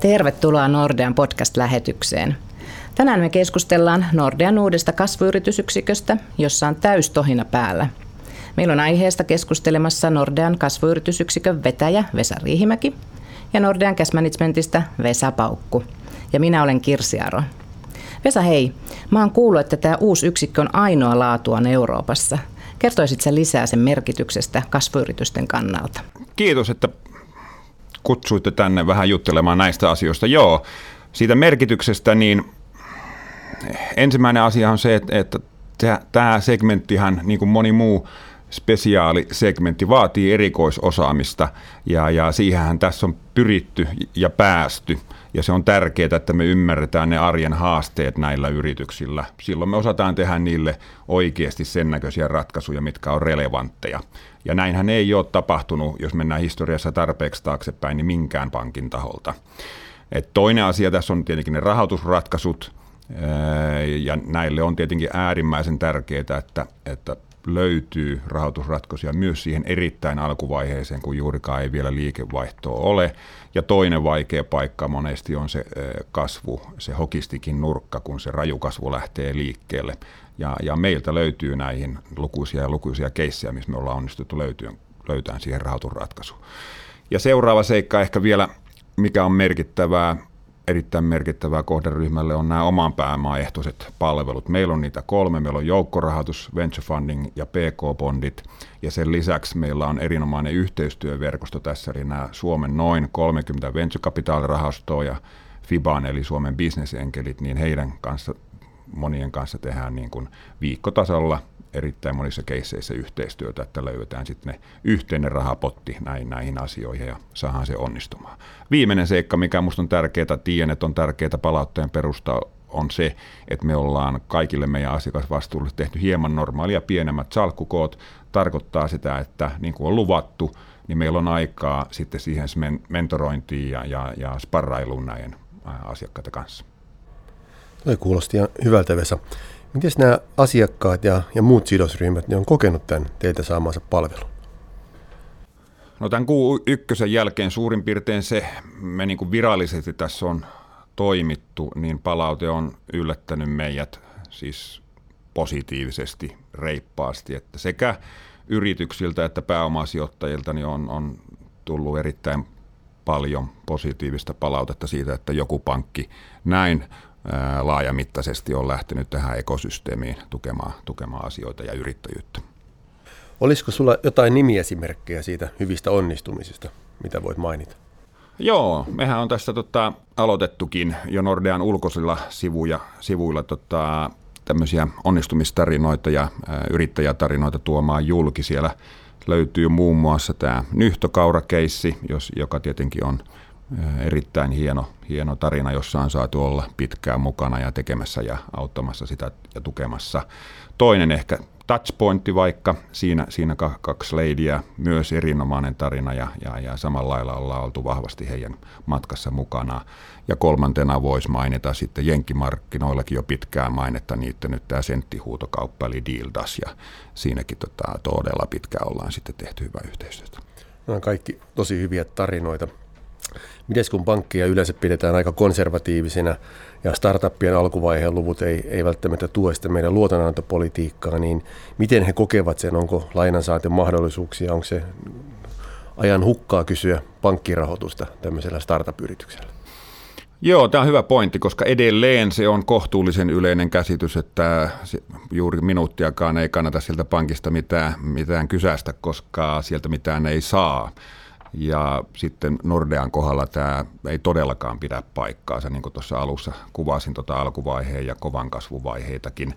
Tervetuloa Nordean podcast-lähetykseen. Tänään me keskustellaan Nordean uudesta kasvuyritysyksiköstä, jossa on täystohina päällä. Meillä on aiheesta keskustelemassa Nordean kasvuyritysyksikön vetäjä Vesa Riihimäki ja Nordean Cash Managementista Vesa Paukku. Ja minä olen Kirsi Aro. Vesa, hei. Mä oon kuullut, että tämä uusi yksikkö on ainoa laatuaan Euroopassa. Kertoisit sä lisää sen merkityksestä kasvuyritysten kannalta? Kiitos, että kutsuitte tänne vähän juttelemaan näistä asioista. Joo, siitä merkityksestä, niin ensimmäinen asia on se, että, että tämä segmenttihän, niin kuin moni muu spesiaalisegmentti, vaatii erikoisosaamista ja, ja siihenhän tässä on pyritty ja päästy. Ja se on tärkeää, että me ymmärretään ne arjen haasteet näillä yrityksillä. Silloin me osataan tehdä niille oikeasti sen näköisiä ratkaisuja, mitkä on relevantteja. Ja näinhän ei ole tapahtunut, jos mennään historiassa tarpeeksi taaksepäin, niin minkään pankin taholta. Et toinen asia tässä on tietenkin ne rahoitusratkaisut, ja näille on tietenkin äärimmäisen tärkeää, että, että löytyy rahoitusratkaisuja myös siihen erittäin alkuvaiheeseen, kun juurikaan ei vielä liikevaihtoa ole. Ja toinen vaikea paikka monesti on se kasvu, se hokistikin nurkka, kun se rajukasvu lähtee liikkeelle. Ja, ja meiltä löytyy näihin lukuisia ja lukuisia keissejä, missä me ollaan onnistuttu löytämään siihen rahoitusratkaisuun. Ja seuraava seikka ehkä vielä, mikä on merkittävää, erittäin merkittävää kohderyhmälle on nämä oman pääomaan ehtoiset palvelut. Meillä on niitä kolme. Meillä on joukkorahoitus, venture funding ja PK-bondit. Ja sen lisäksi meillä on erinomainen yhteistyöverkosto tässä, eli nämä Suomen noin 30 venture capital rahastoa ja FIBAN, eli Suomen bisnesenkelit, niin heidän kanssa, monien kanssa tehdään niin kuin viikkotasolla erittäin monissa keisseissä yhteistyötä, että löydetään sitten ne yhteinen rahapotti näihin, näihin asioihin ja saadaan se onnistumaan. Viimeinen seikka, mikä minusta on tärkeää, tiedän, että on tärkeää palautteen perusta on se, että me ollaan kaikille meidän asiakasvastuulle tehty hieman normaalia pienemmät salkkukoot. Tarkoittaa sitä, että niin kuin on luvattu, niin meillä on aikaa sitten siihen mentorointiin ja, ja, ja sparrailuun näiden asiakkaiden kanssa. Toi kuulosti ihan hyvältä, Vesa. Miten nämä asiakkaat ja, ja muut sidosryhmät ne on kokenut tämän teiltä saamansa palvelun? No tämän kuun ykkösen jälkeen suurin piirtein se, me niin kuin virallisesti tässä on toimittu, niin palaute on yllättänyt meidät siis positiivisesti, reippaasti, että sekä yrityksiltä että pääomasijoittajilta niin on, on tullut erittäin paljon positiivista palautetta siitä, että joku pankki näin laajamittaisesti on lähtenyt tähän ekosysteemiin tukemaan, tukemaan asioita ja yrittäjyyttä. Olisiko sulla jotain nimiesimerkkejä siitä hyvistä onnistumisista, mitä voit mainita? Joo, mehän on tässä tota, aloitettukin jo Nordean ulkoisilla sivuja, sivuilla tota, tämmöisiä onnistumistarinoita ja ä, yrittäjätarinoita tuomaan julki. Siellä löytyy muun muassa tämä nyhtökaurakeissi, jos, joka tietenkin on erittäin hieno, hieno tarina, jossa on saatu olla pitkään mukana ja tekemässä ja auttamassa sitä ja tukemassa. Toinen ehkä touchpointti vaikka, siinä, siinä kaksi leidiä, myös erinomainen tarina ja, ja, ja samalla lailla ollaan oltu vahvasti heidän matkassa mukana. Ja kolmantena voisi mainita sitten jenkkimarkkinoillakin jo pitkään mainetta niitä nyt tämä senttihuutokauppa eli Dealdas ja siinäkin tota, todella pitkään ollaan sitten tehty hyvää yhteistyötä. Nämä on kaikki tosi hyviä tarinoita. Miten kun pankkia yleensä pidetään aika konservatiivisina ja startuppien alkuvaiheen luvut ei, ei välttämättä tue sitä meidän luotonantopolitiikkaa, niin miten he kokevat sen? Onko lainansaantin mahdollisuuksia? Onko se ajan hukkaa kysyä pankkirahoitusta tämmöisellä startup-yrityksellä? Joo, tämä on hyvä pointti, koska edelleen se on kohtuullisen yleinen käsitys, että juuri minuuttiakaan ei kannata sieltä pankista mitään, mitään kysästä, koska sieltä mitään ei saa. Ja sitten Nordean kohdalla tämä ei todellakaan pidä paikkaansa, niin kuin tuossa alussa kuvasin tuota alkuvaiheen ja kovan kasvuvaiheitakin.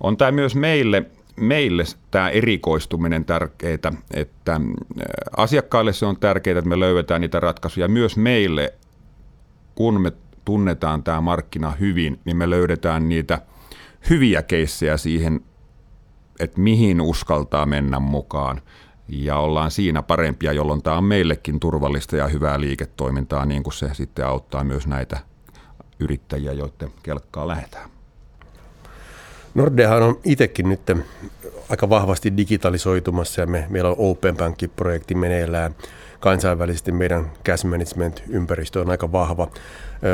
On tämä myös meille, meille tämä erikoistuminen tärkeää, että äh, asiakkaille se on tärkeää, että me löydetään niitä ratkaisuja. Myös meille, kun me tunnetaan tämä markkina hyvin, niin me löydetään niitä hyviä keissejä siihen, että mihin uskaltaa mennä mukaan ja ollaan siinä parempia, jolloin tämä on meillekin turvallista ja hyvää liiketoimintaa, niin kuin se sitten auttaa myös näitä yrittäjiä, joiden kelkkaa lähetään. Nordeahan on itsekin nyt aika vahvasti digitalisoitumassa ja me, meillä on Open Bank-projekti meneillään. Kansainvälisesti meidän cash management-ympäristö on aika vahva.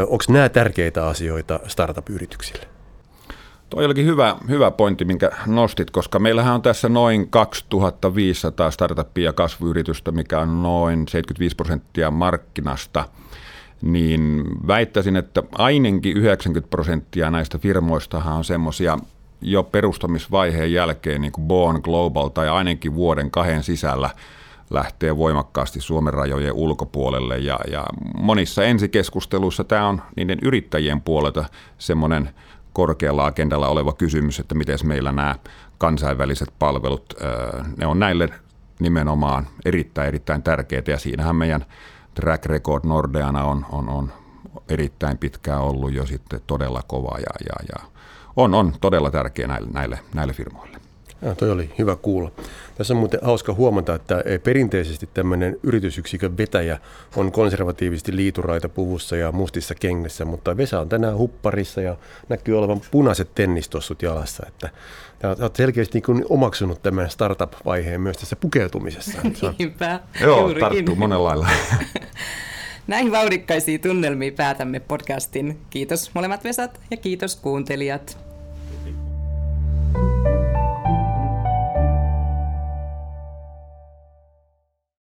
Onko nämä tärkeitä asioita startup-yrityksille? Toi olikin hyvä, hyvä pointti, minkä nostit, koska meillähän on tässä noin 2500 startuppia ja kasvuyritystä, mikä on noin 75 prosenttia markkinasta, niin väittäisin, että ainakin 90 prosenttia näistä firmoistahan on semmoisia jo perustamisvaiheen jälkeen niin kuin Born Global tai ainakin vuoden kahden sisällä lähtee voimakkaasti Suomen rajojen ulkopuolelle. Ja, ja monissa ensikeskusteluissa tämä on niiden yrittäjien puolelta semmoinen korkealla agendalla oleva kysymys, että miten meillä nämä kansainväliset palvelut, ne on näille nimenomaan erittäin, erittäin tärkeitä ja siinähän meidän track record Nordeana on, on, on erittäin pitkään ollut jo sitten todella kova ja, ja, ja on, on todella tärkeä näille, näille, näille firmoille. Ja, toi oli hyvä kuulla. Tässä on muuten hauska huomata, että perinteisesti tämmöinen yritysyksikön vetäjä on konservatiivisesti liituraita puvussa ja mustissa kengessä, mutta Vesa on tänään hupparissa ja näkyy olevan punaiset tennistossut jalassa. Että olet selkeästi niin omaksunut tämän startup-vaiheen myös tässä pukeutumisessa. Niinpä, Joo, juurikin. tarttuu monella lailla. Näihin vauhdikkaisiin tunnelmiin päätämme podcastin. Kiitos molemmat Vesat ja kiitos kuuntelijat.